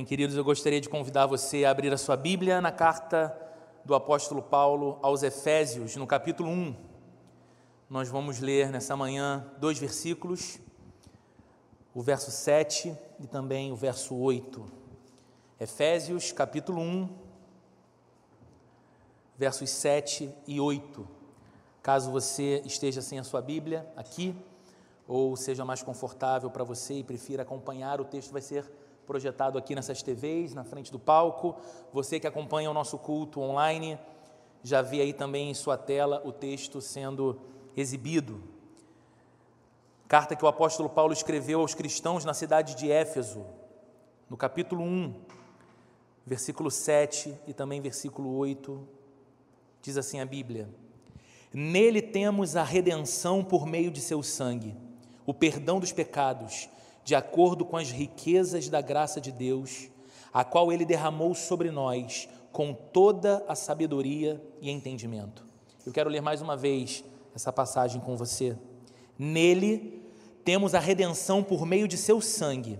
Bem, queridos, eu gostaria de convidar você a abrir a sua Bíblia na carta do apóstolo Paulo aos Efésios, no capítulo 1. Nós vamos ler nessa manhã dois versículos, o verso 7 e também o verso 8. Efésios, capítulo 1, versos 7 e 8. Caso você esteja sem a sua Bíblia aqui, ou seja mais confortável para você e prefira acompanhar, o texto vai ser projetado aqui nessas TVs, na frente do palco. Você que acompanha o nosso culto online, já vê aí também em sua tela o texto sendo exibido. Carta que o apóstolo Paulo escreveu aos cristãos na cidade de Éfeso, no capítulo 1, versículo 7 e também versículo 8, diz assim a Bíblia: Nele temos a redenção por meio de seu sangue, o perdão dos pecados de acordo com as riquezas da graça de Deus, a qual Ele derramou sobre nós com toda a sabedoria e entendimento. Eu quero ler mais uma vez essa passagem com você. Nele temos a redenção por meio de seu sangue,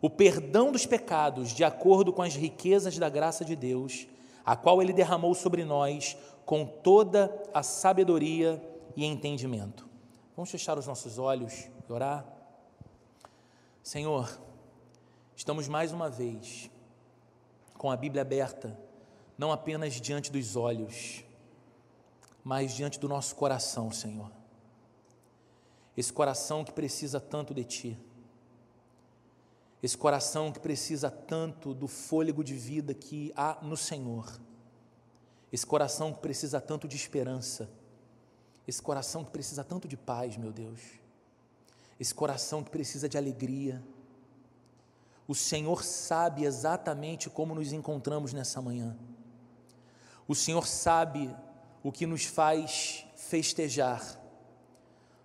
o perdão dos pecados, de acordo com as riquezas da graça de Deus, a qual Ele derramou sobre nós com toda a sabedoria e entendimento. Vamos fechar os nossos olhos e orar? Senhor, estamos mais uma vez com a Bíblia aberta, não apenas diante dos olhos, mas diante do nosso coração, Senhor. Esse coração que precisa tanto de Ti, esse coração que precisa tanto do fôlego de vida que há no Senhor, esse coração que precisa tanto de esperança, esse coração que precisa tanto de paz, meu Deus esse coração que precisa de alegria. O Senhor sabe exatamente como nos encontramos nessa manhã. O Senhor sabe o que nos faz festejar,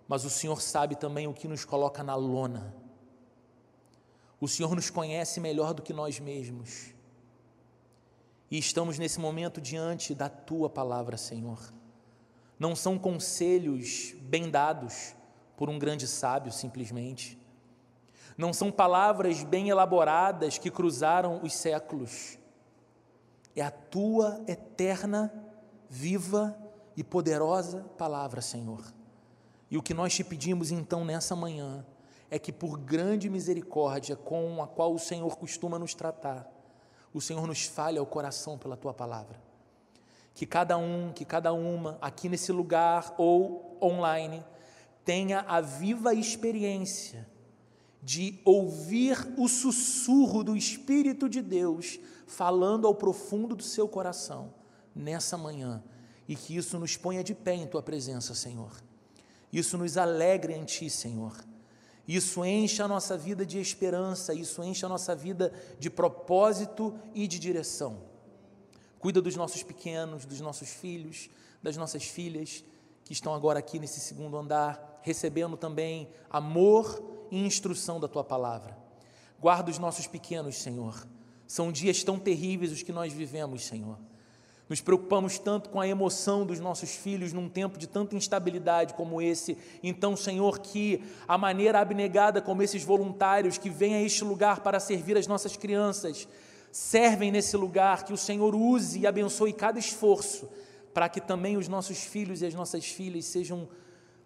mas o Senhor sabe também o que nos coloca na lona. O Senhor nos conhece melhor do que nós mesmos. E estamos nesse momento diante da tua palavra, Senhor. Não são conselhos bem dados, por um grande sábio, simplesmente. Não são palavras bem elaboradas que cruzaram os séculos. É a tua eterna, viva e poderosa palavra, Senhor. E o que nós te pedimos então nessa manhã é que, por grande misericórdia com a qual o Senhor costuma nos tratar, o Senhor nos fale ao coração pela tua palavra. Que cada um, que cada uma, aqui nesse lugar ou online, tenha a viva experiência de ouvir o sussurro do Espírito de Deus falando ao profundo do seu coração nessa manhã e que isso nos ponha de pé em tua presença, Senhor. Isso nos alegre em ti, Senhor. Isso enche a nossa vida de esperança, isso enche a nossa vida de propósito e de direção. Cuida dos nossos pequenos, dos nossos filhos, das nossas filhas que estão agora aqui nesse segundo andar recebendo também amor e instrução da tua palavra. Guarda os nossos pequenos, Senhor. São dias tão terríveis os que nós vivemos, Senhor. Nos preocupamos tanto com a emoção dos nossos filhos num tempo de tanta instabilidade como esse. Então, Senhor, que a maneira abnegada como esses voluntários que vêm a este lugar para servir as nossas crianças, servem nesse lugar, que o Senhor use e abençoe cada esforço, para que também os nossos filhos e as nossas filhas sejam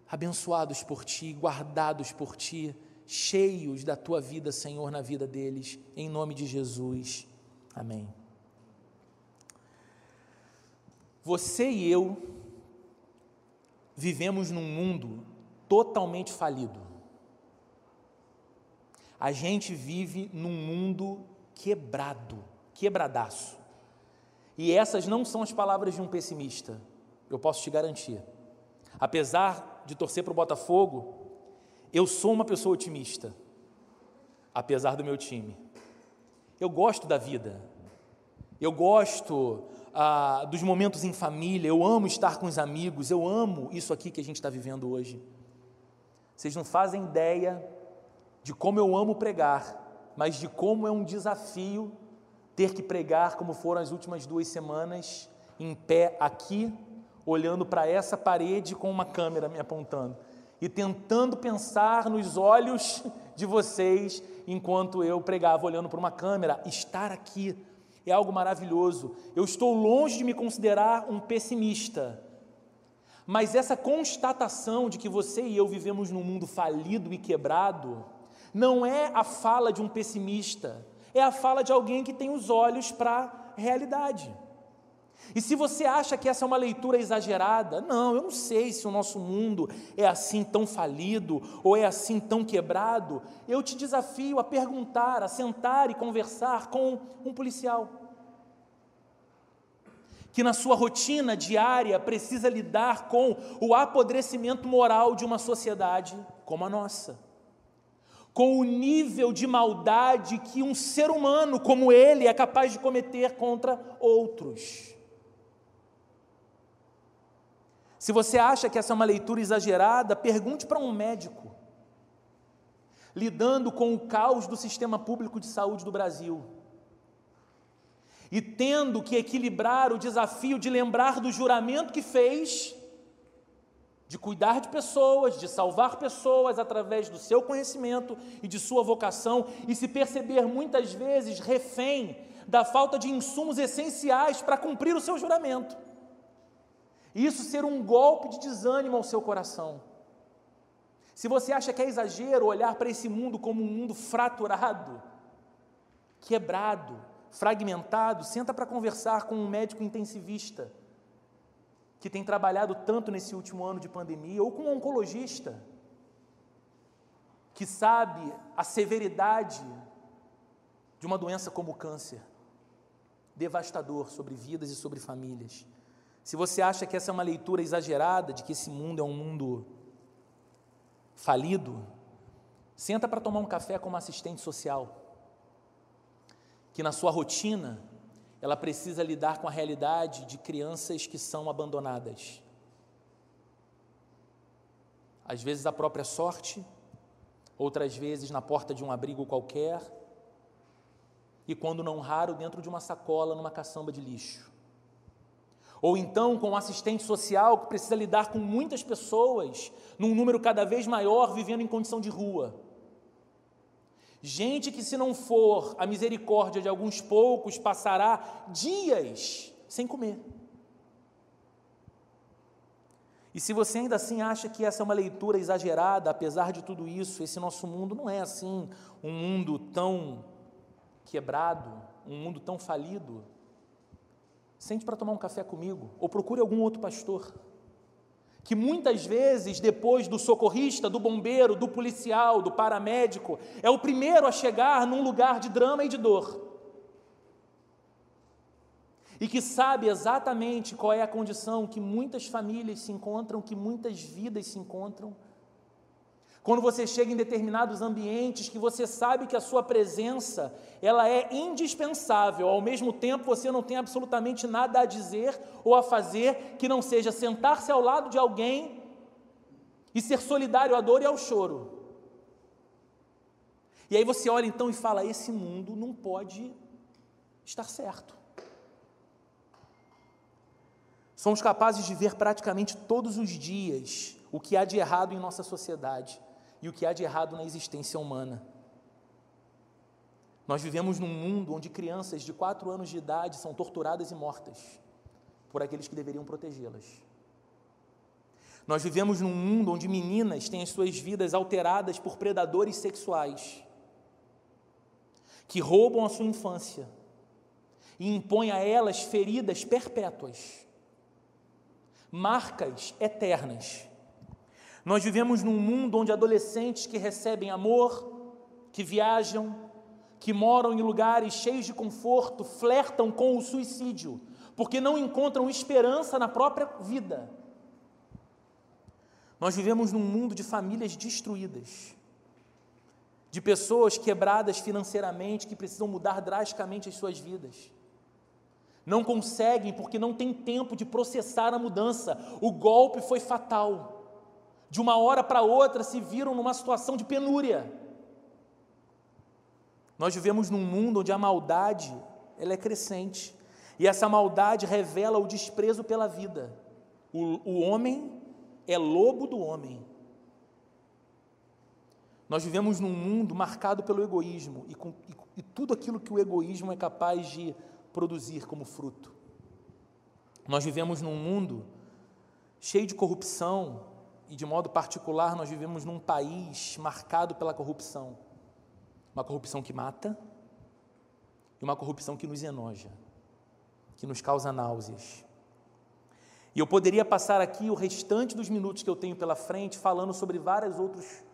abençoados por Ti, guardados por Ti, cheios da Tua vida, Senhor, na vida deles, em nome de Jesus. Amém. Você e eu vivemos num mundo totalmente falido. A gente vive num mundo quebrado, quebradaço. E essas não são as palavras de um pessimista, eu posso te garantir. Apesar de torcer para o Botafogo, eu sou uma pessoa otimista, apesar do meu time. Eu gosto da vida, eu gosto ah, dos momentos em família, eu amo estar com os amigos, eu amo isso aqui que a gente está vivendo hoje. Vocês não fazem ideia de como eu amo pregar, mas de como é um desafio ter que pregar, como foram as últimas duas semanas, em pé aqui olhando para essa parede com uma câmera me apontando. e tentando pensar nos olhos de vocês enquanto eu pregava olhando para uma câmera. Estar aqui é algo maravilhoso. Eu estou longe de me considerar um pessimista, mas essa constatação de que você e eu vivemos num mundo falido e quebrado não é a fala de um pessimista, é a fala de alguém que tem os olhos para a realidade. E se você acha que essa é uma leitura exagerada, não, eu não sei se o nosso mundo é assim tão falido ou é assim tão quebrado. Eu te desafio a perguntar, a sentar e conversar com um policial. Que na sua rotina diária precisa lidar com o apodrecimento moral de uma sociedade como a nossa. Com o nível de maldade que um ser humano como ele é capaz de cometer contra outros. Se você acha que essa é uma leitura exagerada, pergunte para um médico, lidando com o caos do sistema público de saúde do Brasil, e tendo que equilibrar o desafio de lembrar do juramento que fez, de cuidar de pessoas, de salvar pessoas através do seu conhecimento e de sua vocação, e se perceber muitas vezes refém da falta de insumos essenciais para cumprir o seu juramento e isso ser um golpe de desânimo ao seu coração. Se você acha que é exagero olhar para esse mundo como um mundo fraturado, quebrado, fragmentado, senta para conversar com um médico intensivista que tem trabalhado tanto nesse último ano de pandemia, ou com um oncologista que sabe a severidade de uma doença como o câncer, devastador sobre vidas e sobre famílias. Se você acha que essa é uma leitura exagerada, de que esse mundo é um mundo falido, senta para tomar um café com uma assistente social, que na sua rotina ela precisa lidar com a realidade de crianças que são abandonadas. Às vezes a própria sorte, outras vezes na porta de um abrigo qualquer, e quando não raro, dentro de uma sacola numa caçamba de lixo ou então com um assistente social que precisa lidar com muitas pessoas, num número cada vez maior, vivendo em condição de rua. Gente que, se não for a misericórdia de alguns poucos, passará dias sem comer. E se você ainda assim acha que essa é uma leitura exagerada, apesar de tudo isso, esse nosso mundo não é assim um mundo tão quebrado, um mundo tão falido. Sente para tomar um café comigo, ou procure algum outro pastor. Que muitas vezes, depois do socorrista, do bombeiro, do policial, do paramédico, é o primeiro a chegar num lugar de drama e de dor. E que sabe exatamente qual é a condição que muitas famílias se encontram, que muitas vidas se encontram, quando você chega em determinados ambientes que você sabe que a sua presença, ela é indispensável, ao mesmo tempo você não tem absolutamente nada a dizer ou a fazer que não seja sentar-se ao lado de alguém e ser solidário à dor e ao choro. E aí você olha então e fala: esse mundo não pode estar certo. Somos capazes de ver praticamente todos os dias o que há de errado em nossa sociedade e o que há de errado na existência humana. Nós vivemos num mundo onde crianças de quatro anos de idade são torturadas e mortas por aqueles que deveriam protegê-las. Nós vivemos num mundo onde meninas têm as suas vidas alteradas por predadores sexuais que roubam a sua infância e impõem a elas feridas perpétuas, marcas eternas nós vivemos num mundo onde adolescentes que recebem amor, que viajam, que moram em lugares cheios de conforto, flertam com o suicídio, porque não encontram esperança na própria vida. Nós vivemos num mundo de famílias destruídas, de pessoas quebradas financeiramente que precisam mudar drasticamente as suas vidas. Não conseguem porque não têm tempo de processar a mudança. O golpe foi fatal de uma hora para outra se viram numa situação de penúria. Nós vivemos num mundo onde a maldade ela é crescente e essa maldade revela o desprezo pela vida. O, o homem é lobo do homem Nós vivemos num mundo marcado pelo egoísmo e, com, e, e tudo aquilo que o egoísmo é capaz de produzir como fruto. Nós vivemos num mundo cheio de corrupção e, de modo particular, nós vivemos num país marcado pela corrupção. Uma corrupção que mata e uma corrupção que nos enoja, que nos causa náuseas. E eu poderia passar aqui o restante dos minutos que eu tenho pela frente falando sobre vários outros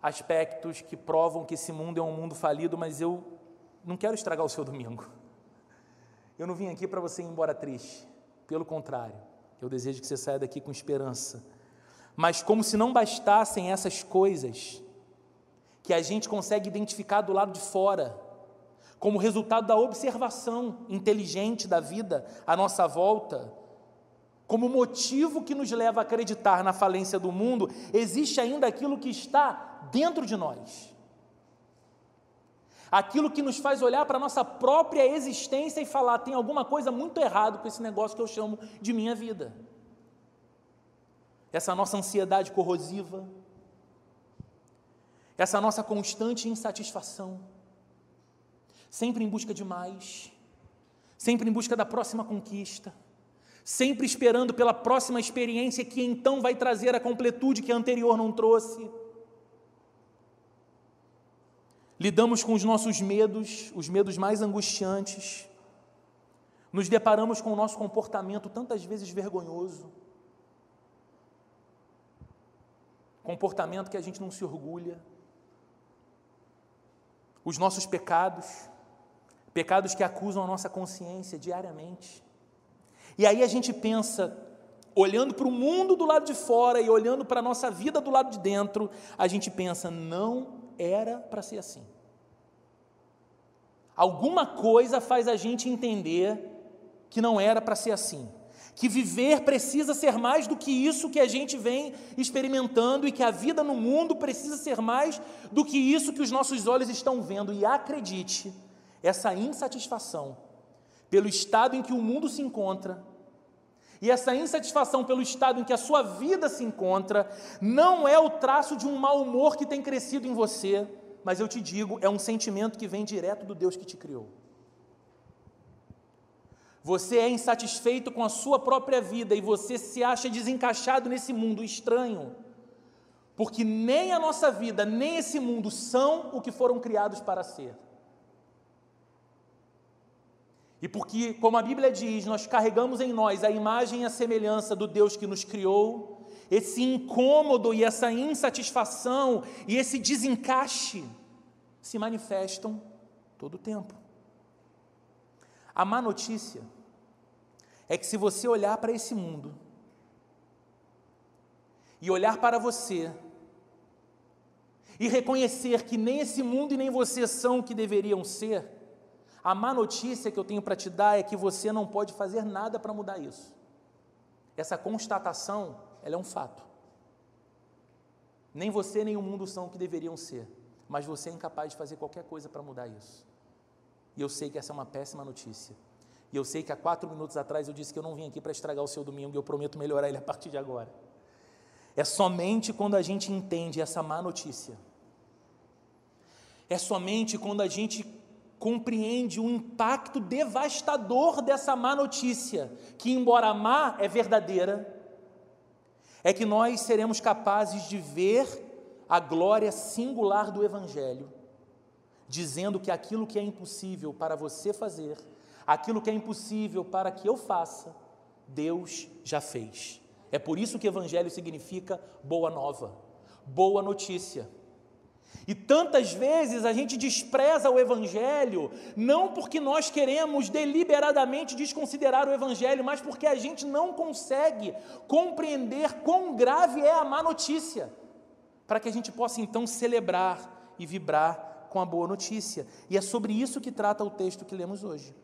aspectos que provam que esse mundo é um mundo falido, mas eu não quero estragar o seu domingo. Eu não vim aqui para você ir embora triste, pelo contrário, eu desejo que você saia daqui com esperança. Mas, como se não bastassem essas coisas que a gente consegue identificar do lado de fora, como resultado da observação inteligente da vida à nossa volta, como motivo que nos leva a acreditar na falência do mundo, existe ainda aquilo que está dentro de nós. Aquilo que nos faz olhar para a nossa própria existência e falar: tem alguma coisa muito errada com esse negócio que eu chamo de minha vida. Essa nossa ansiedade corrosiva, essa nossa constante insatisfação, sempre em busca de mais, sempre em busca da próxima conquista sempre esperando pela próxima experiência que então vai trazer a completude que a anterior não trouxe. Lidamos com os nossos medos, os medos mais angustiantes. Nos deparamos com o nosso comportamento tantas vezes vergonhoso. Comportamento que a gente não se orgulha. Os nossos pecados, pecados que acusam a nossa consciência diariamente. E aí a gente pensa, olhando para o mundo do lado de fora e olhando para a nossa vida do lado de dentro, a gente pensa, não era para ser assim. Alguma coisa faz a gente entender que não era para ser assim. Que viver precisa ser mais do que isso que a gente vem experimentando e que a vida no mundo precisa ser mais do que isso que os nossos olhos estão vendo. E acredite, essa insatisfação pelo estado em que o mundo se encontra, e essa insatisfação pelo estado em que a sua vida se encontra, não é o traço de um mau humor que tem crescido em você, mas eu te digo, é um sentimento que vem direto do Deus que te criou. Você é insatisfeito com a sua própria vida e você se acha desencaixado nesse mundo estranho, porque nem a nossa vida, nem esse mundo são o que foram criados para ser. E porque, como a Bíblia diz, nós carregamos em nós a imagem e a semelhança do Deus que nos criou, esse incômodo e essa insatisfação e esse desencaixe se manifestam todo o tempo. A má notícia é que se você olhar para esse mundo e olhar para você e reconhecer que nem esse mundo e nem você são o que deveriam ser, a má notícia que eu tenho para te dar é que você não pode fazer nada para mudar isso. Essa constatação, ela é um fato. Nem você nem o mundo são o que deveriam ser, mas você é incapaz de fazer qualquer coisa para mudar isso. E eu sei que essa é uma péssima notícia. E eu sei que há quatro minutos atrás eu disse que eu não vim aqui para estragar o seu domingo e eu prometo melhorar ele a partir de agora. É somente quando a gente entende essa má notícia. É somente quando a gente compreende o impacto devastador dessa má notícia, que, embora má, é verdadeira, é que nós seremos capazes de ver a glória singular do Evangelho, dizendo que aquilo que é impossível para você fazer, aquilo que é impossível para que eu faça, Deus já fez. É por isso que Evangelho significa boa nova, boa notícia. E tantas vezes a gente despreza o Evangelho, não porque nós queremos deliberadamente desconsiderar o Evangelho, mas porque a gente não consegue compreender quão grave é a má notícia, para que a gente possa então celebrar e vibrar com a boa notícia. E é sobre isso que trata o texto que lemos hoje.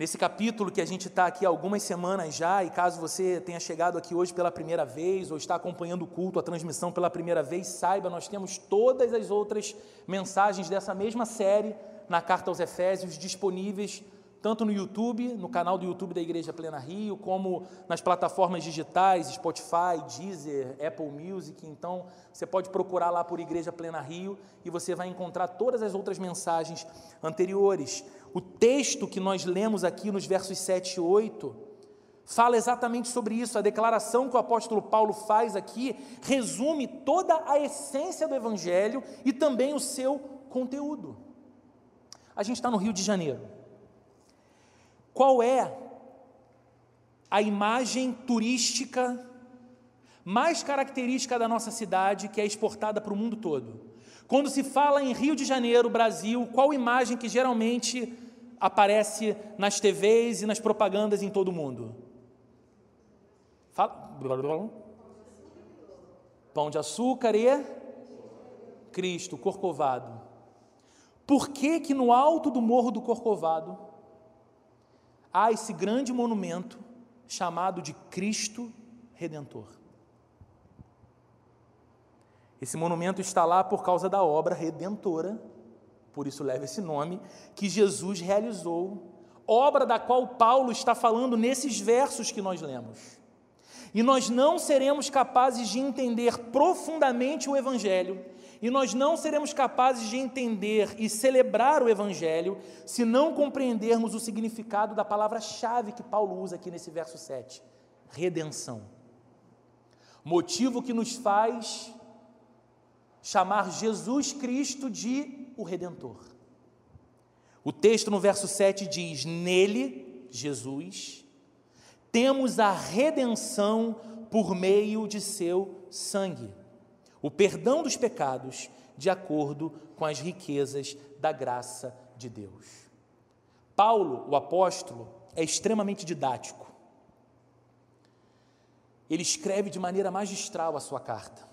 Nesse capítulo que a gente está aqui há algumas semanas já, e caso você tenha chegado aqui hoje pela primeira vez, ou está acompanhando o culto, a transmissão pela primeira vez, saiba, nós temos todas as outras mensagens dessa mesma série na carta aos Efésios disponíveis tanto no YouTube, no canal do YouTube da Igreja Plena Rio, como nas plataformas digitais, Spotify, Deezer, Apple Music. Então, você pode procurar lá por Igreja Plena Rio e você vai encontrar todas as outras mensagens anteriores. O texto que nós lemos aqui nos versos 7 e 8 fala exatamente sobre isso. A declaração que o apóstolo Paulo faz aqui resume toda a essência do Evangelho e também o seu conteúdo. A gente está no Rio de Janeiro. Qual é a imagem turística mais característica da nossa cidade que é exportada para o mundo todo? Quando se fala em Rio de Janeiro, Brasil, qual imagem que geralmente aparece nas TVs e nas propagandas em todo o mundo? Fala. Pão de açúcar e Cristo, Corcovado. Por que que no alto do Morro do Corcovado há esse grande monumento chamado de Cristo Redentor. Esse monumento está lá por causa da obra redentora, por isso leva esse nome, que Jesus realizou, obra da qual Paulo está falando nesses versos que nós lemos. E nós não seremos capazes de entender profundamente o Evangelho e nós não seremos capazes de entender e celebrar o Evangelho se não compreendermos o significado da palavra-chave que Paulo usa aqui nesse verso 7: redenção. Motivo que nos faz chamar Jesus Cristo de o Redentor. O texto no verso 7 diz: Nele, Jesus, temos a redenção por meio de seu sangue o perdão dos pecados de acordo com as riquezas da graça de Deus. Paulo, o apóstolo, é extremamente didático. Ele escreve de maneira magistral a sua carta.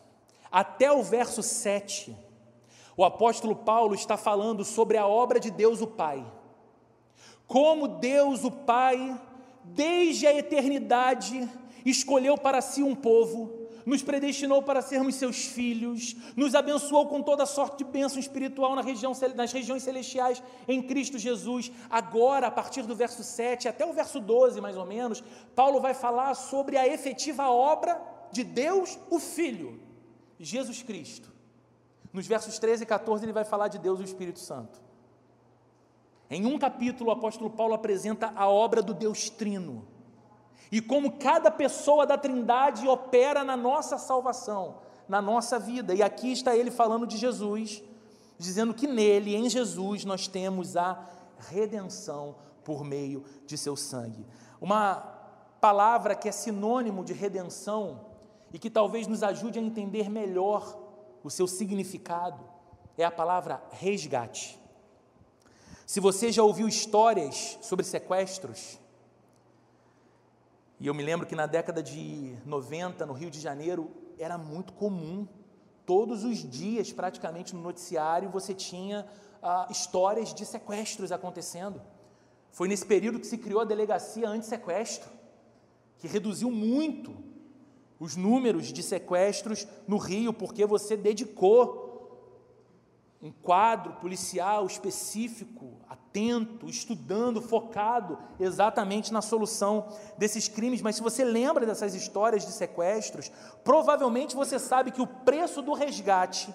Até o verso 7, o apóstolo Paulo está falando sobre a obra de Deus o Pai. Como Deus o Pai, desde a eternidade, escolheu para si um povo nos predestinou para sermos seus filhos, nos abençoou com toda sorte de bênção espiritual na região, nas regiões celestiais em Cristo Jesus. Agora, a partir do verso 7 até o verso 12, mais ou menos, Paulo vai falar sobre a efetiva obra de Deus, o Filho, Jesus Cristo. Nos versos 13 e 14, ele vai falar de Deus, o Espírito Santo. Em um capítulo, o apóstolo Paulo apresenta a obra do Deus Trino e como cada pessoa da Trindade opera na nossa salvação, na nossa vida. E aqui está ele falando de Jesus, dizendo que nele, em Jesus, nós temos a redenção por meio de seu sangue. Uma palavra que é sinônimo de redenção e que talvez nos ajude a entender melhor o seu significado é a palavra resgate. Se você já ouviu histórias sobre sequestros, e eu me lembro que na década de 90, no Rio de Janeiro, era muito comum, todos os dias, praticamente no noticiário, você tinha ah, histórias de sequestros acontecendo. Foi nesse período que se criou a delegacia anti-sequestro, que reduziu muito os números de sequestros no Rio, porque você dedicou um quadro policial específico, atento, estudando, focado exatamente na solução desses crimes. Mas se você lembra dessas histórias de sequestros, provavelmente você sabe que o preço do resgate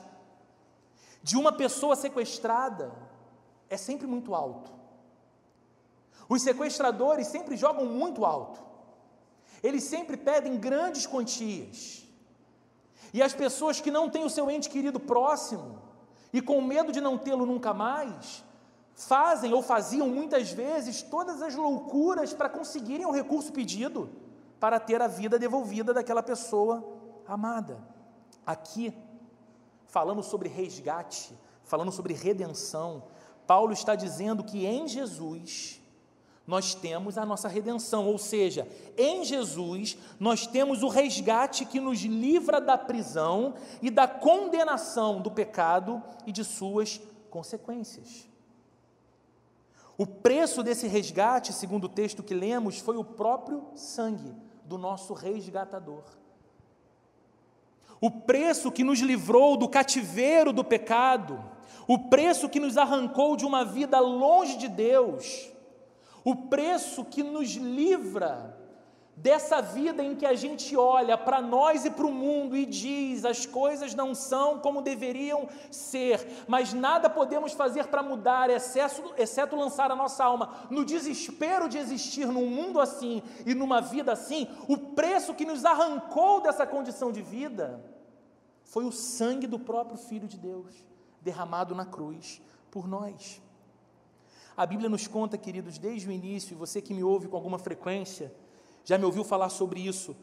de uma pessoa sequestrada é sempre muito alto. Os sequestradores sempre jogam muito alto. Eles sempre pedem grandes quantias. E as pessoas que não têm o seu ente querido próximo, e com medo de não tê-lo nunca mais, fazem ou faziam muitas vezes todas as loucuras para conseguirem o recurso pedido para ter a vida devolvida daquela pessoa amada. Aqui, falando sobre resgate, falando sobre redenção, Paulo está dizendo que em Jesus nós temos a nossa redenção, ou seja, em Jesus nós temos o resgate que nos livra da prisão e da condenação do pecado e de suas consequências. O preço desse resgate, segundo o texto que lemos, foi o próprio sangue do nosso resgatador. O preço que nos livrou do cativeiro do pecado, o preço que nos arrancou de uma vida longe de Deus o preço que nos livra dessa vida em que a gente olha para nós e para o mundo e diz: as coisas não são como deveriam ser, mas nada podemos fazer para mudar, exceto lançar a nossa alma no desespero de existir num mundo assim e numa vida assim. O preço que nos arrancou dessa condição de vida foi o sangue do próprio Filho de Deus, derramado na cruz por nós. A Bíblia nos conta, queridos, desde o início, e você que me ouve com alguma frequência, já me ouviu falar sobre isso?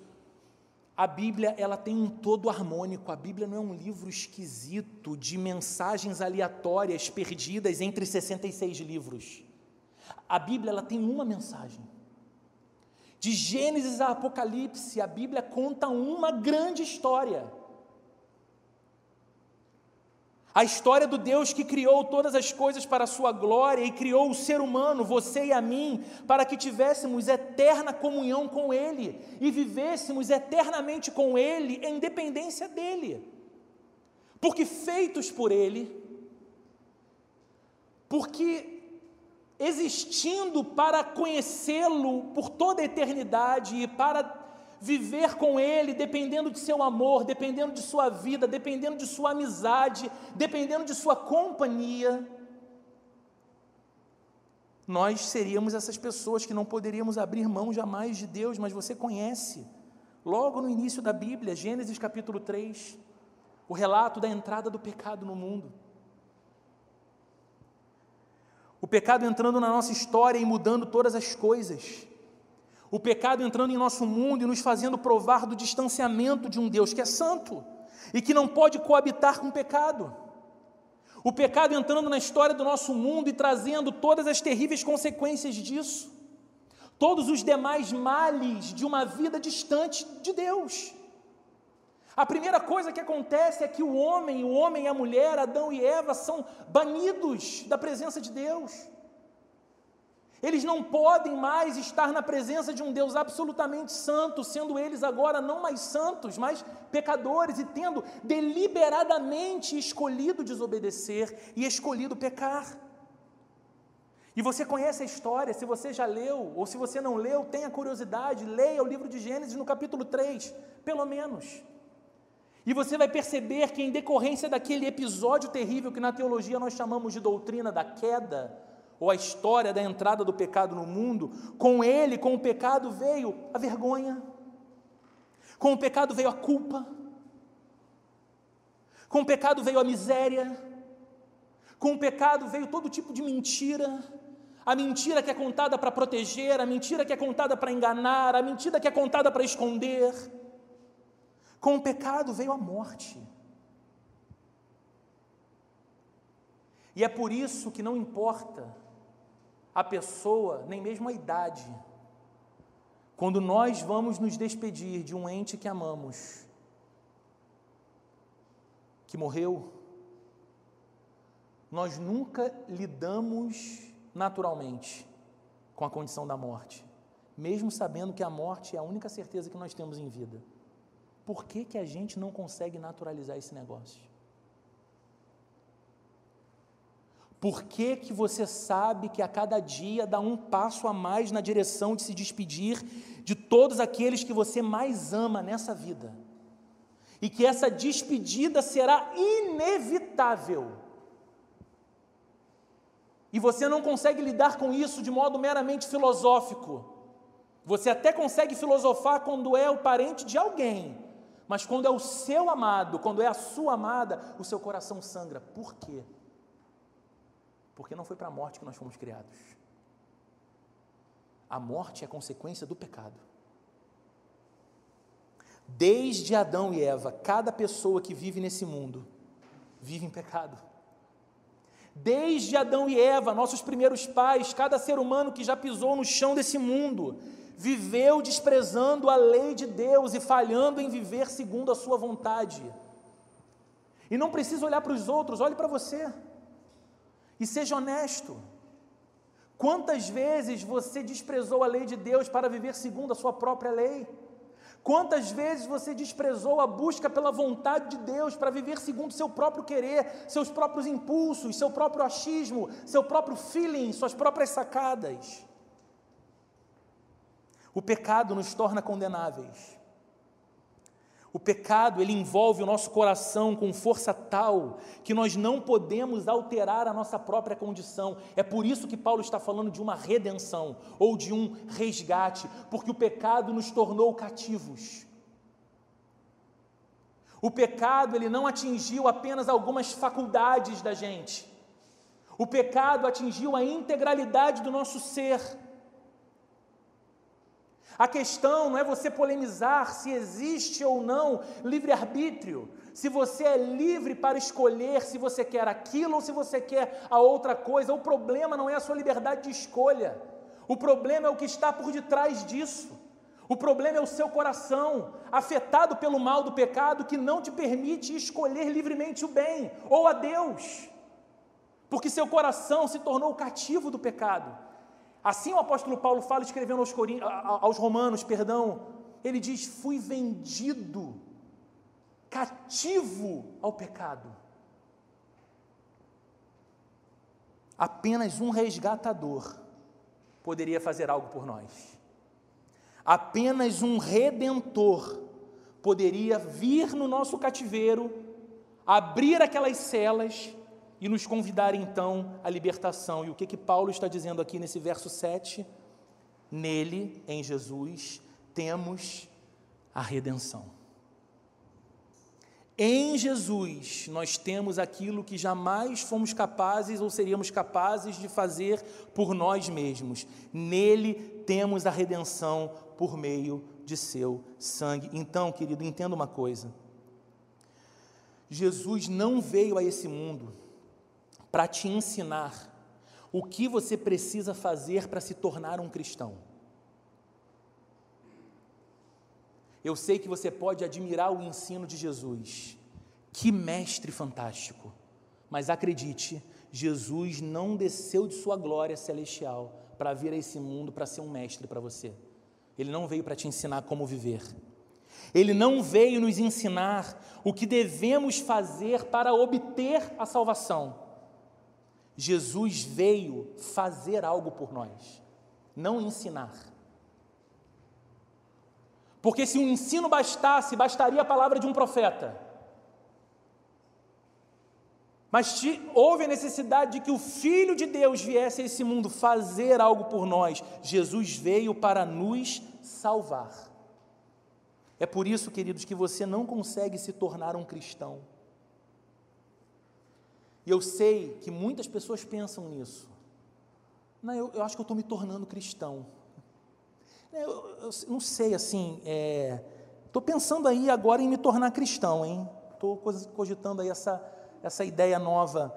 A Bíblia, ela tem um todo harmônico. A Bíblia não é um livro esquisito de mensagens aleatórias perdidas entre 66 livros. A Bíblia, ela tem uma mensagem. De Gênesis a Apocalipse, a Bíblia conta uma grande história. A história do Deus que criou todas as coisas para a sua glória e criou o ser humano, você e a mim, para que tivéssemos eterna comunhão com Ele e vivêssemos eternamente com Ele em dependência dEle. Porque feitos por Ele, porque existindo para conhecê-lo por toda a eternidade e para viver com Ele, dependendo de seu amor, dependendo de sua vida, dependendo de sua amizade, dependendo de sua companhia, nós seríamos essas pessoas que não poderíamos abrir mão jamais de Deus, mas você conhece, logo no início da Bíblia, Gênesis capítulo 3, o relato da entrada do pecado no mundo. O pecado entrando na nossa história e mudando todas as coisas. O pecado entrando em nosso mundo e nos fazendo provar do distanciamento de um Deus que é santo e que não pode coabitar com o pecado. O pecado entrando na história do nosso mundo e trazendo todas as terríveis consequências disso. Todos os demais males de uma vida distante de Deus. A primeira coisa que acontece é que o homem, o homem e a mulher, Adão e Eva, são banidos da presença de Deus. Eles não podem mais estar na presença de um Deus absolutamente santo, sendo eles agora não mais santos, mas pecadores e tendo deliberadamente escolhido desobedecer e escolhido pecar. E você conhece a história, se você já leu, ou se você não leu, tenha curiosidade, leia o livro de Gênesis no capítulo 3, pelo menos. E você vai perceber que, em decorrência daquele episódio terrível que na teologia nós chamamos de doutrina da queda, ou a história da entrada do pecado no mundo, com ele, com o pecado veio a vergonha, com o pecado veio a culpa, com o pecado veio a miséria, com o pecado veio todo tipo de mentira, a mentira que é contada para proteger, a mentira que é contada para enganar, a mentira que é contada para esconder. Com o pecado veio a morte. E é por isso que não importa a pessoa, nem mesmo a idade. Quando nós vamos nos despedir de um ente que amamos, que morreu, nós nunca lidamos naturalmente com a condição da morte, mesmo sabendo que a morte é a única certeza que nós temos em vida. Por que, que a gente não consegue naturalizar esse negócio? Por que, que você sabe que a cada dia dá um passo a mais na direção de se despedir de todos aqueles que você mais ama nessa vida? E que essa despedida será inevitável. E você não consegue lidar com isso de modo meramente filosófico. Você até consegue filosofar quando é o parente de alguém, mas quando é o seu amado, quando é a sua amada, o seu coração sangra. Por quê? Porque não foi para a morte que nós fomos criados. A morte é consequência do pecado. Desde Adão e Eva, cada pessoa que vive nesse mundo vive em pecado. Desde Adão e Eva, nossos primeiros pais, cada ser humano que já pisou no chão desse mundo, viveu desprezando a lei de Deus e falhando em viver segundo a sua vontade. E não precisa olhar para os outros, olhe para você. E seja honesto. Quantas vezes você desprezou a lei de Deus para viver segundo a sua própria lei? Quantas vezes você desprezou a busca pela vontade de Deus para viver segundo seu próprio querer, seus próprios impulsos, seu próprio achismo, seu próprio feeling, suas próprias sacadas? O pecado nos torna condenáveis. O pecado, ele envolve o nosso coração com força tal que nós não podemos alterar a nossa própria condição. É por isso que Paulo está falando de uma redenção ou de um resgate, porque o pecado nos tornou cativos. O pecado, ele não atingiu apenas algumas faculdades da gente. O pecado atingiu a integralidade do nosso ser. A questão não é você polemizar se existe ou não livre-arbítrio, se você é livre para escolher se você quer aquilo ou se você quer a outra coisa. O problema não é a sua liberdade de escolha, o problema é o que está por detrás disso. O problema é o seu coração, afetado pelo mal do pecado, que não te permite escolher livremente o bem ou a Deus, porque seu coração se tornou cativo do pecado. Assim o apóstolo Paulo fala, escrevendo aos, aos Romanos, perdão, ele diz: Fui vendido, cativo ao pecado. Apenas um resgatador poderia fazer algo por nós. Apenas um redentor poderia vir no nosso cativeiro, abrir aquelas celas e nos convidar então à libertação. E o que que Paulo está dizendo aqui nesse verso 7? Nele, em Jesus, temos a redenção. Em Jesus, nós temos aquilo que jamais fomos capazes ou seríamos capazes de fazer por nós mesmos. Nele temos a redenção por meio de seu sangue. Então, querido, entenda uma coisa. Jesus não veio a esse mundo para te ensinar o que você precisa fazer para se tornar um cristão. Eu sei que você pode admirar o ensino de Jesus, que mestre fantástico, mas acredite, Jesus não desceu de sua glória celestial para vir a esse mundo para ser um mestre para você. Ele não veio para te ensinar como viver. Ele não veio nos ensinar o que devemos fazer para obter a salvação. Jesus veio fazer algo por nós, não ensinar. Porque se um ensino bastasse, bastaria a palavra de um profeta. Mas houve a necessidade de que o Filho de Deus viesse a esse mundo fazer algo por nós. Jesus veio para nos salvar. É por isso, queridos, que você não consegue se tornar um cristão e eu sei que muitas pessoas pensam nisso. Não, eu, eu acho que eu estou me tornando cristão. Eu, eu, não sei, assim, estou é, pensando aí agora em me tornar cristão, hein? Estou cogitando aí essa, essa ideia nova.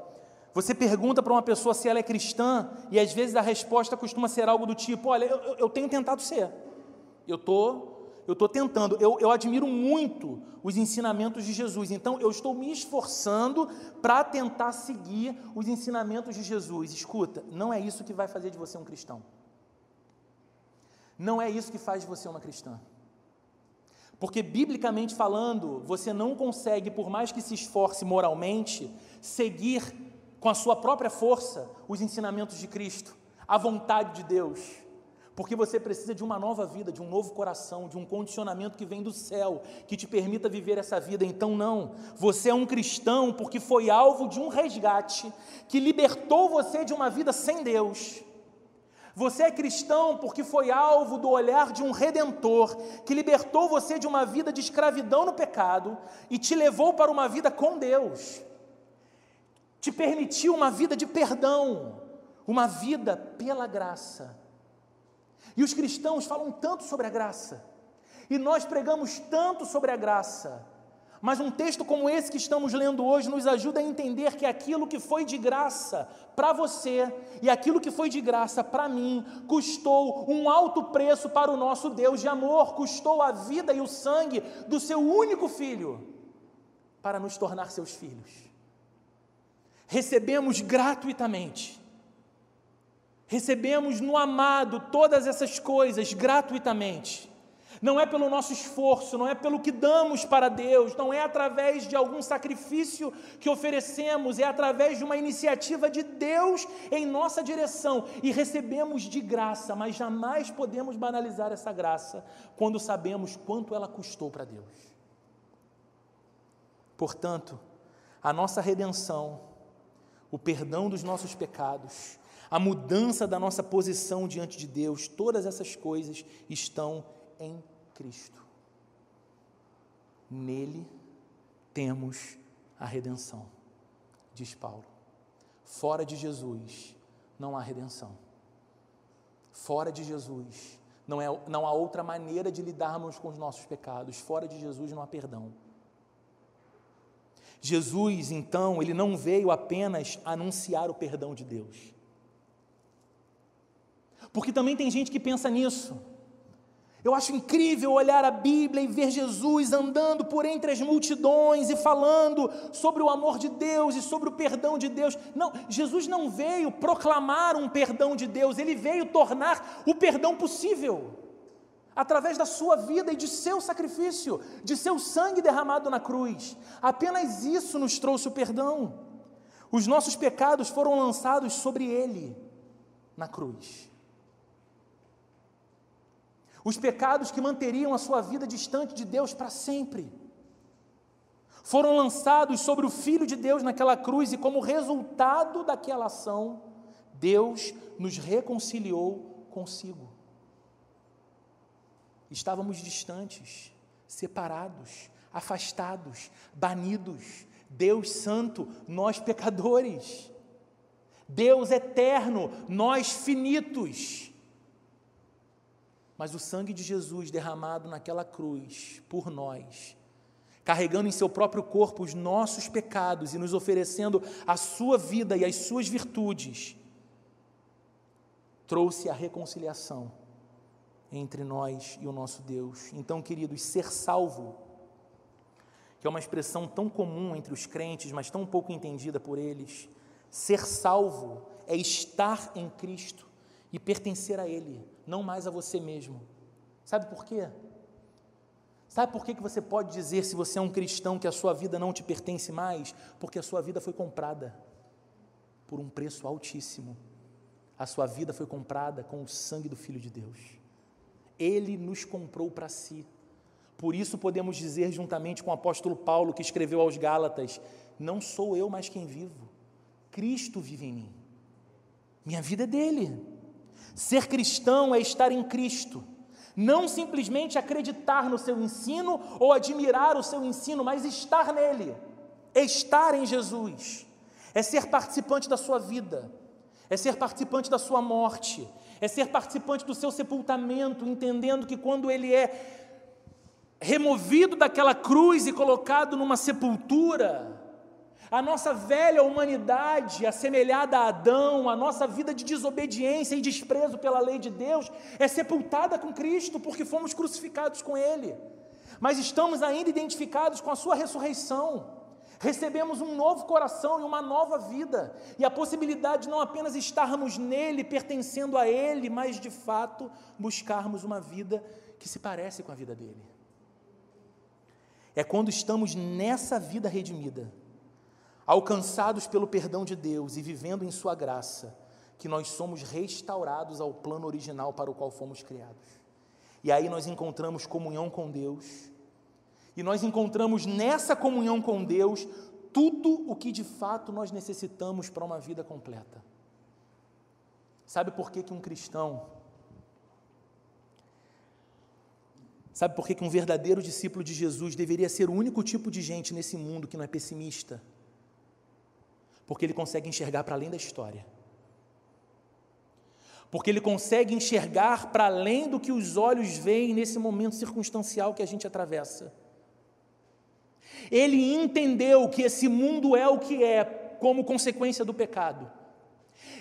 Você pergunta para uma pessoa se ela é cristã e às vezes a resposta costuma ser algo do tipo: Olha, eu, eu tenho tentado ser. Eu estou eu estou tentando, eu, eu admiro muito os ensinamentos de Jesus, então eu estou me esforçando para tentar seguir os ensinamentos de Jesus. Escuta, não é isso que vai fazer de você um cristão. Não é isso que faz de você uma cristã. Porque, biblicamente falando, você não consegue, por mais que se esforce moralmente, seguir com a sua própria força os ensinamentos de Cristo, a vontade de Deus porque você precisa de uma nova vida, de um novo coração, de um condicionamento que vem do céu, que te permita viver essa vida. Então, não, você é um cristão porque foi alvo de um resgate que libertou você de uma vida sem Deus. Você é cristão porque foi alvo do olhar de um redentor que libertou você de uma vida de escravidão no pecado e te levou para uma vida com Deus. Te permitiu uma vida de perdão, uma vida pela graça. E os cristãos falam tanto sobre a graça, e nós pregamos tanto sobre a graça, mas um texto como esse que estamos lendo hoje nos ajuda a entender que aquilo que foi de graça para você e aquilo que foi de graça para mim custou um alto preço para o nosso Deus de amor, custou a vida e o sangue do seu único filho para nos tornar seus filhos. Recebemos gratuitamente Recebemos no amado todas essas coisas gratuitamente. não é pelo nosso esforço, não é pelo que damos para Deus, não é através de algum sacrifício que oferecemos, é através de uma iniciativa de Deus em nossa direção e recebemos de graça, mas jamais podemos banalizar essa graça quando sabemos quanto ela custou para Deus. Portanto, a nossa redenção, o perdão dos nossos pecados, a mudança da nossa posição diante de Deus, todas essas coisas estão em Cristo. Nele temos a redenção, diz Paulo. Fora de Jesus não há redenção. Fora de Jesus não, é, não há outra maneira de lidarmos com os nossos pecados. Fora de Jesus não há perdão. Jesus, então, ele não veio apenas anunciar o perdão de Deus. Porque também tem gente que pensa nisso. Eu acho incrível olhar a Bíblia e ver Jesus andando por entre as multidões e falando sobre o amor de Deus e sobre o perdão de Deus. Não, Jesus não veio proclamar um perdão de Deus, ele veio tornar o perdão possível. Através da sua vida e de seu sacrifício, de seu sangue derramado na cruz. Apenas isso nos trouxe o perdão. Os nossos pecados foram lançados sobre ele na cruz. Os pecados que manteriam a sua vida distante de Deus para sempre. Foram lançados sobre o Filho de Deus naquela cruz, e como resultado daquela ação, Deus nos reconciliou consigo. Estávamos distantes, separados, afastados, banidos. Deus Santo, nós pecadores. Deus eterno, nós finitos. Mas o sangue de Jesus derramado naquela cruz por nós, carregando em seu próprio corpo os nossos pecados e nos oferecendo a sua vida e as suas virtudes, trouxe a reconciliação entre nós e o nosso Deus. Então, queridos, ser salvo, que é uma expressão tão comum entre os crentes, mas tão pouco entendida por eles, ser salvo é estar em Cristo e pertencer a Ele, não mais a você mesmo. Sabe por quê? Sabe por que, que você pode dizer, se você é um cristão, que a sua vida não te pertence mais? Porque a sua vida foi comprada por um preço altíssimo. A sua vida foi comprada com o sangue do Filho de Deus. Ele nos comprou para si. Por isso podemos dizer, juntamente com o apóstolo Paulo, que escreveu aos Gálatas: Não sou eu mais quem vivo, Cristo vive em mim. Minha vida é dele. Ser cristão é estar em Cristo. Não simplesmente acreditar no seu ensino ou admirar o seu ensino, mas estar nele, estar em Jesus, é ser participante da sua vida, é ser participante da sua morte, é ser participante do seu sepultamento, entendendo que quando ele é removido daquela cruz e colocado numa sepultura, a nossa velha humanidade, assemelhada a Adão, a nossa vida de desobediência e desprezo pela lei de Deus, é sepultada com Cristo, porque fomos crucificados com Ele. Mas estamos ainda identificados com a Sua ressurreição. Recebemos um novo coração e uma nova vida, e a possibilidade de não apenas estarmos nele, pertencendo a Ele, mas de fato buscarmos uma vida que se parece com a vida dele. É quando estamos nessa vida redimida alcançados pelo perdão de Deus e vivendo em Sua graça, que nós somos restaurados ao plano original para o qual fomos criados. E aí nós encontramos comunhão com Deus, e nós encontramos nessa comunhão com Deus tudo o que de fato nós necessitamos para uma vida completa. Sabe por que, que um cristão, sabe por que, que um verdadeiro discípulo de Jesus deveria ser o único tipo de gente nesse mundo que não é pessimista? Porque ele consegue enxergar para além da história. Porque ele consegue enxergar para além do que os olhos veem nesse momento circunstancial que a gente atravessa. Ele entendeu que esse mundo é o que é como consequência do pecado.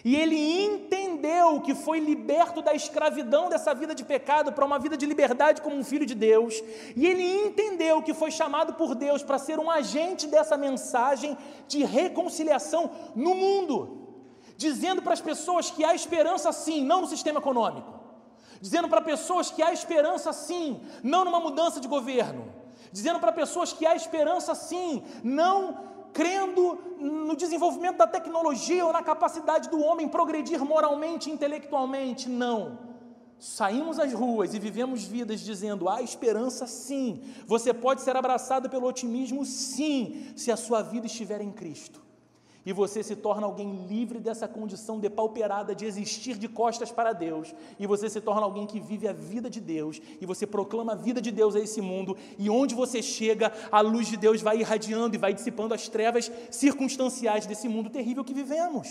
E ele entendeu que foi liberto da escravidão dessa vida de pecado para uma vida de liberdade como um filho de Deus. E ele entendeu que foi chamado por Deus para ser um agente dessa mensagem de reconciliação no mundo, dizendo para as pessoas que há esperança sim, não no sistema econômico. dizendo para pessoas que há esperança sim, não numa mudança de governo, dizendo para pessoas que há esperança sim, não crendo no desenvolvimento da tecnologia ou na capacidade do homem progredir moralmente e intelectualmente, não. Saímos às ruas e vivemos vidas dizendo: há esperança sim. Você pode ser abraçado pelo otimismo sim, se a sua vida estiver em Cristo. E você se torna alguém livre dessa condição depauperada de existir de costas para Deus. E você se torna alguém que vive a vida de Deus. E você proclama a vida de Deus a esse mundo. E onde você chega, a luz de Deus vai irradiando e vai dissipando as trevas circunstanciais desse mundo terrível que vivemos.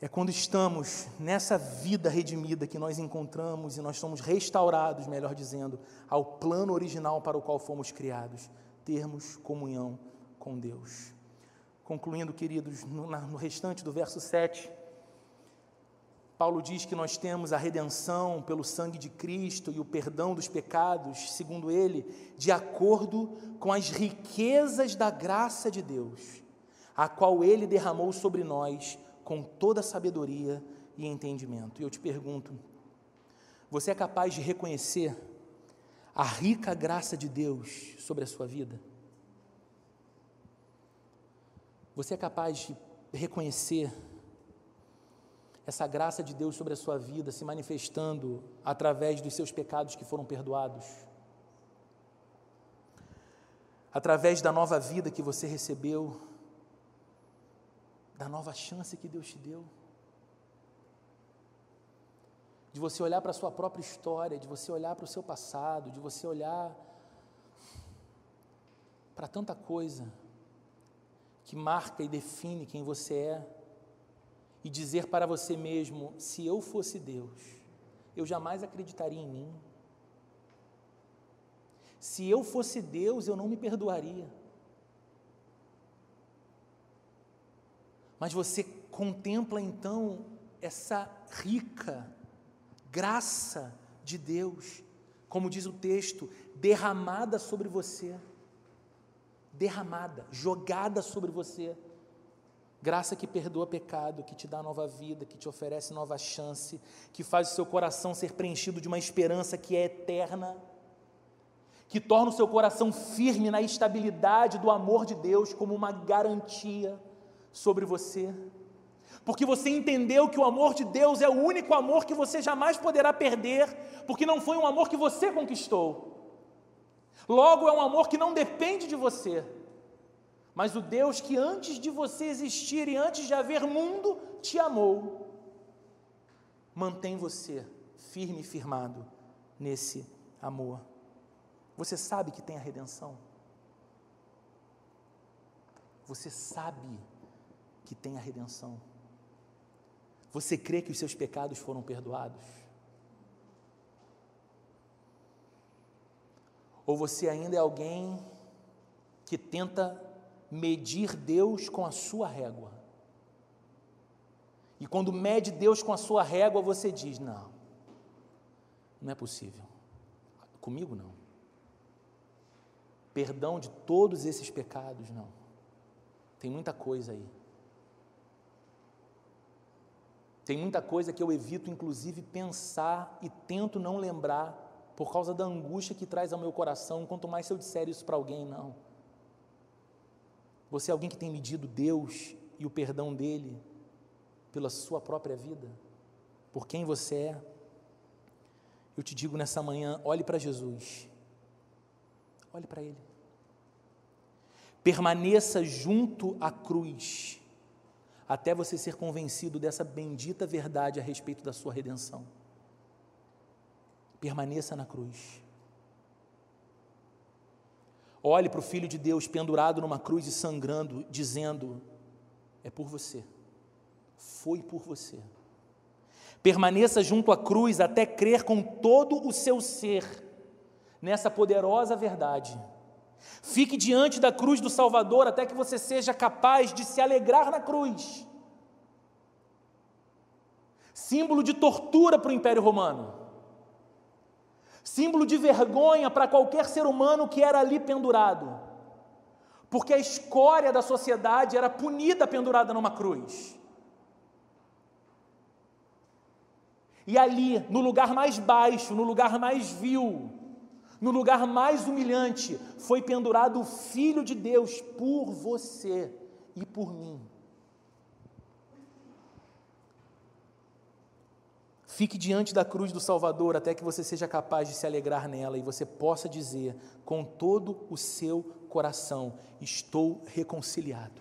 É quando estamos nessa vida redimida que nós encontramos e nós somos restaurados, melhor dizendo, ao plano original para o qual fomos criados termos comunhão com Deus. Concluindo, queridos, no, restante do verso 7, Paulo diz que nós temos a redenção pelo sangue de Cristo e o perdão dos pecados, segundo ele, de acordo com as riquezas da graça de Deus, a qual ele derramou sobre nós com toda sabedoria e entendimento. E eu te pergunto, você é capaz de reconhecer a rica graça de Deus sobre a sua vida? Você é capaz de reconhecer essa graça de Deus sobre a sua vida se manifestando através dos seus pecados que foram perdoados? Através da nova vida que você recebeu, da nova chance que Deus te deu? de você olhar para a sua própria história, de você olhar para o seu passado, de você olhar para tanta coisa que marca e define quem você é, e dizer para você mesmo: se eu fosse Deus, eu jamais acreditaria em mim. Se eu fosse Deus, eu não me perdoaria. Mas você contempla então essa rica graça de Deus, como diz o texto, derramada sobre você. Derramada, jogada sobre você. Graça que perdoa pecado, que te dá nova vida, que te oferece nova chance, que faz o seu coração ser preenchido de uma esperança que é eterna, que torna o seu coração firme na estabilidade do amor de Deus como uma garantia sobre você porque você entendeu que o amor de Deus é o único amor que você jamais poderá perder, porque não foi um amor que você conquistou. Logo, é um amor que não depende de você, mas o Deus que antes de você existir e antes de haver mundo, te amou, mantém você firme e firmado nesse amor. Você sabe que tem a redenção? Você sabe que tem a redenção? Você crê que os seus pecados foram perdoados? Ou você ainda é alguém que tenta medir Deus com a sua régua? E quando mede Deus com a sua régua, você diz: não, não é possível. Comigo não. Perdão de todos esses pecados, não. Tem muita coisa aí. Tem muita coisa que eu evito, inclusive, pensar e tento não lembrar por causa da angústia que traz ao meu coração, quanto mais eu disser isso para alguém, não. Você é alguém que tem medido Deus e o perdão dele pela sua própria vida, por quem você é. Eu te digo nessa manhã: olhe para Jesus, olhe para Ele, permaneça junto à cruz até você ser convencido dessa bendita verdade a respeito da sua redenção. Permaneça na cruz. Olhe para o Filho de Deus pendurado numa cruz e sangrando, dizendo: É por você, foi por você. Permaneça junto à cruz até crer com todo o seu ser nessa poderosa verdade. Fique diante da cruz do Salvador até que você seja capaz de se alegrar na cruz. Símbolo de tortura para o Império Romano. Símbolo de vergonha para qualquer ser humano que era ali pendurado. Porque a escória da sociedade era punida pendurada numa cruz. E ali, no lugar mais baixo, no lugar mais vil, no lugar mais humilhante, foi pendurado o Filho de Deus por você e por mim. Fique diante da cruz do Salvador até que você seja capaz de se alegrar nela e você possa dizer com todo o seu coração: Estou reconciliado.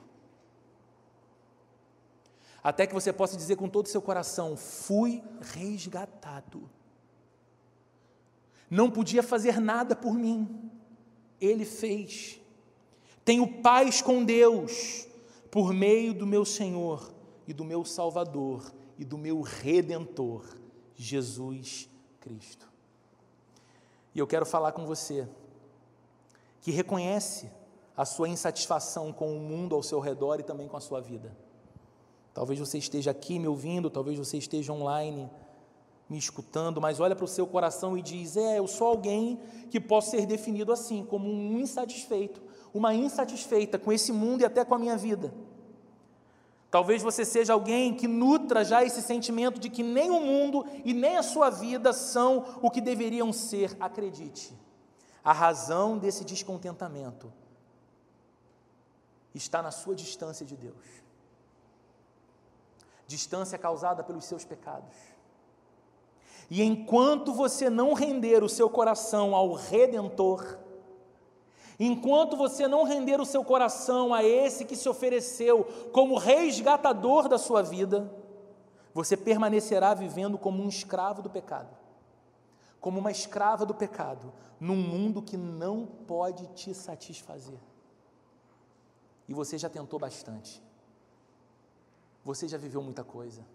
Até que você possa dizer com todo o seu coração: Fui resgatado. Não podia fazer nada por mim, Ele fez. Tenho paz com Deus por meio do meu Senhor e do meu Salvador e do meu Redentor Jesus Cristo. E eu quero falar com você que reconhece a sua insatisfação com o mundo ao seu redor e também com a sua vida. Talvez você esteja aqui me ouvindo, talvez você esteja online me escutando, mas olha para o seu coração e diz: É, eu sou alguém que posso ser definido assim, como um insatisfeito, uma insatisfeita com esse mundo e até com a minha vida. Talvez você seja alguém que nutra já esse sentimento de que nem o mundo e nem a sua vida são o que deveriam ser. Acredite, a razão desse descontentamento está na sua distância de Deus distância causada pelos seus pecados. E enquanto você não render o seu coração ao Redentor, Enquanto você não render o seu coração a esse que se ofereceu como resgatador da sua vida, você permanecerá vivendo como um escravo do pecado, como uma escrava do pecado, num mundo que não pode te satisfazer. E você já tentou bastante, você já viveu muita coisa,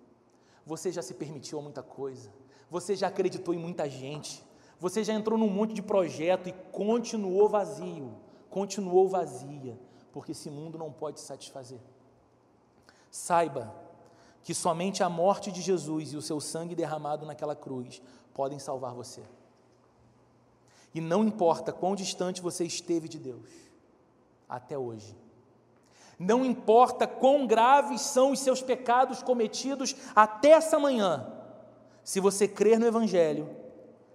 você já se permitiu muita coisa, você já acreditou em muita gente, você já entrou num monte de projeto e continuou vazio, continuou vazia, porque esse mundo não pode satisfazer. Saiba que somente a morte de Jesus e o seu sangue derramado naquela cruz podem salvar você. E não importa quão distante você esteve de Deus, até hoje. Não importa quão graves são os seus pecados cometidos até essa manhã, se você crer no Evangelho,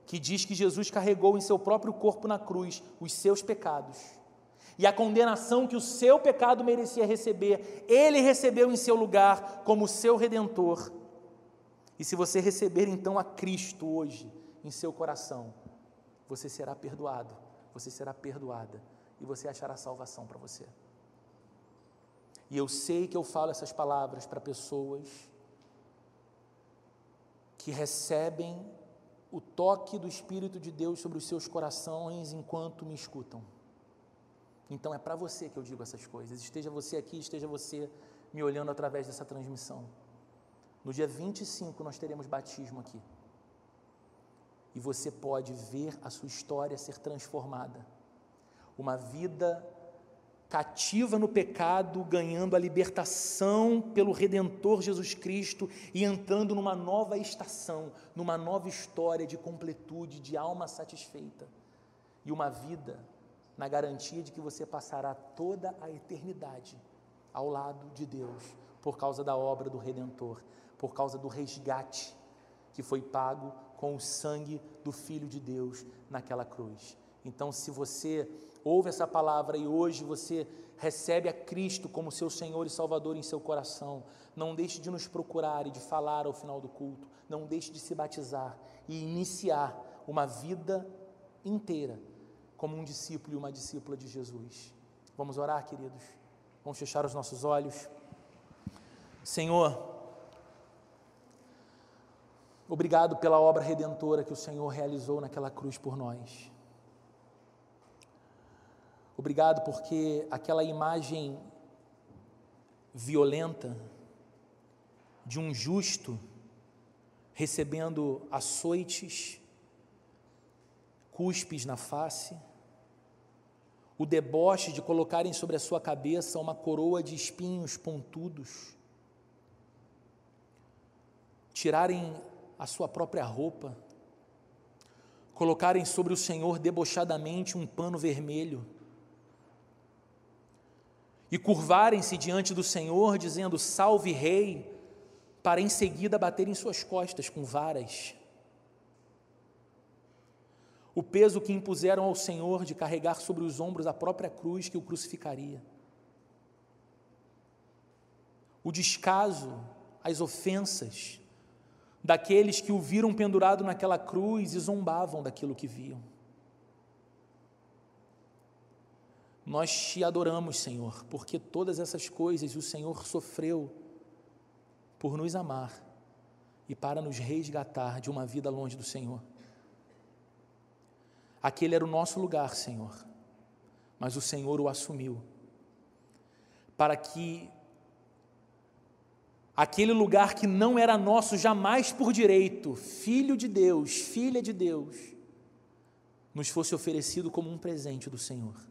que diz que Jesus carregou em seu próprio corpo na cruz os seus pecados. E a condenação que o seu pecado merecia receber, ele recebeu em seu lugar como seu redentor. E se você receber então a Cristo hoje em seu coração, você será perdoado, você será perdoada e você achará salvação para você. E eu sei que eu falo essas palavras para pessoas que recebem o toque do Espírito de Deus sobre os seus corações enquanto me escutam. Então é para você que eu digo essas coisas. Esteja você aqui, esteja você me olhando através dessa transmissão. No dia 25 nós teremos batismo aqui. E você pode ver a sua história ser transformada. Uma vida cativa no pecado, ganhando a libertação pelo Redentor Jesus Cristo e entrando numa nova estação, numa nova história de completude, de alma satisfeita e uma vida na garantia de que você passará toda a eternidade ao lado de Deus por causa da obra do Redentor, por causa do resgate que foi pago com o sangue do Filho de Deus naquela cruz. Então, se você ouve essa palavra e hoje você recebe a Cristo como seu Senhor e Salvador em seu coração, não deixe de nos procurar e de falar ao final do culto, não deixe de se batizar e iniciar uma vida inteira como um discípulo e uma discípula de Jesus. Vamos orar, queridos? Vamos fechar os nossos olhos. Senhor, obrigado pela obra redentora que o Senhor realizou naquela cruz por nós. Obrigado porque aquela imagem violenta de um justo recebendo açoites, cuspes na face, o deboche de colocarem sobre a sua cabeça uma coroa de espinhos pontudos, tirarem a sua própria roupa, colocarem sobre o Senhor debochadamente um pano vermelho, e curvarem-se diante do Senhor, dizendo: Salve, Rei, para em seguida bater em suas costas com varas. O peso que impuseram ao Senhor de carregar sobre os ombros a própria cruz que o crucificaria. O descaso, as ofensas daqueles que o viram pendurado naquela cruz e zombavam daquilo que viam. Nós te adoramos, Senhor, porque todas essas coisas o Senhor sofreu por nos amar e para nos resgatar de uma vida longe do Senhor. Aquele era o nosso lugar, Senhor, mas o Senhor o assumiu, para que aquele lugar que não era nosso jamais por direito, filho de Deus, filha de Deus, nos fosse oferecido como um presente do Senhor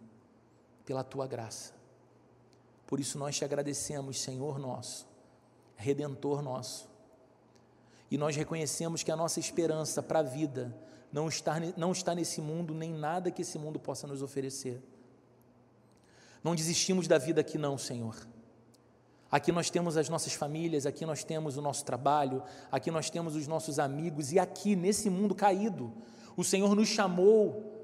pela tua graça. Por isso nós te agradecemos, Senhor nosso, redentor nosso. E nós reconhecemos que a nossa esperança para a vida não está, não está nesse mundo, nem nada que esse mundo possa nos oferecer. Não desistimos da vida aqui, não, Senhor. Aqui nós temos as nossas famílias, aqui nós temos o nosso trabalho, aqui nós temos os nossos amigos, e aqui, nesse mundo caído, o Senhor nos chamou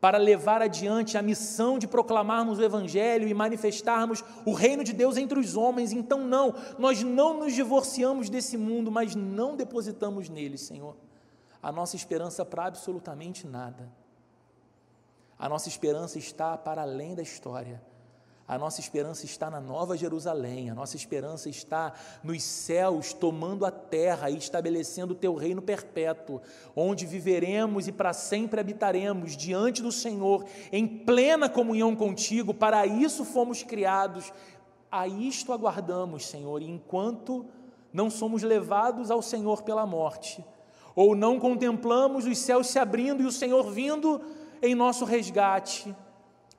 para levar adiante a missão de proclamarmos o Evangelho e manifestarmos o reino de Deus entre os homens. Então, não, nós não nos divorciamos desse mundo, mas não depositamos nele, Senhor, a nossa esperança para absolutamente nada. A nossa esperança está para além da história. A nossa esperança está na Nova Jerusalém, a nossa esperança está nos céus, tomando a terra e estabelecendo o teu reino perpétuo, onde viveremos e para sempre habitaremos diante do Senhor, em plena comunhão contigo. Para isso fomos criados, a isto aguardamos, Senhor, e enquanto não somos levados ao Senhor pela morte, ou não contemplamos os céus se abrindo e o Senhor vindo em nosso resgate,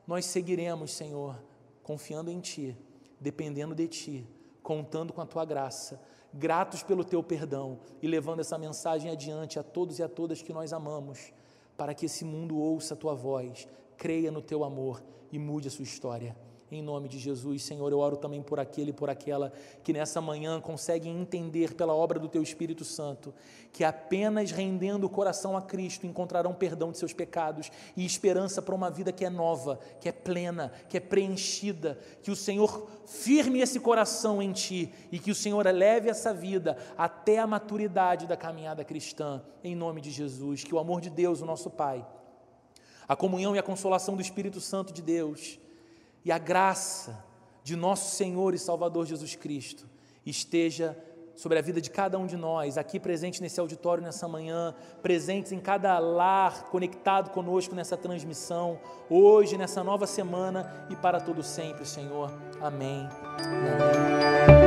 nós seguiremos, Senhor confiando em Ti, dependendo de Ti, contando com a Tua graça, gratos pelo Teu perdão e levando essa mensagem adiante a todos e a todas que nós amamos, para que esse mundo ouça a Tua voz, creia no Teu amor e mude a sua história em nome de Jesus. Senhor, eu oro também por aquele e por aquela que nessa manhã conseguem entender pela obra do Teu Espírito Santo que apenas rendendo o coração a Cristo encontrarão perdão de seus pecados e esperança para uma vida que é nova, que é plena, que é preenchida. Que o Senhor firme esse coração em Ti e que o Senhor eleve essa vida até a maturidade da caminhada cristã, em nome de Jesus. Que o amor de Deus, o nosso Pai, a comunhão e a consolação do Espírito Santo de Deus e a graça de nosso Senhor e Salvador Jesus Cristo esteja sobre a vida de cada um de nós, aqui presente nesse auditório nessa manhã, presentes em cada lar, conectado conosco nessa transmissão, hoje, nessa nova semana e para todo sempre, Senhor. Amém. Amém.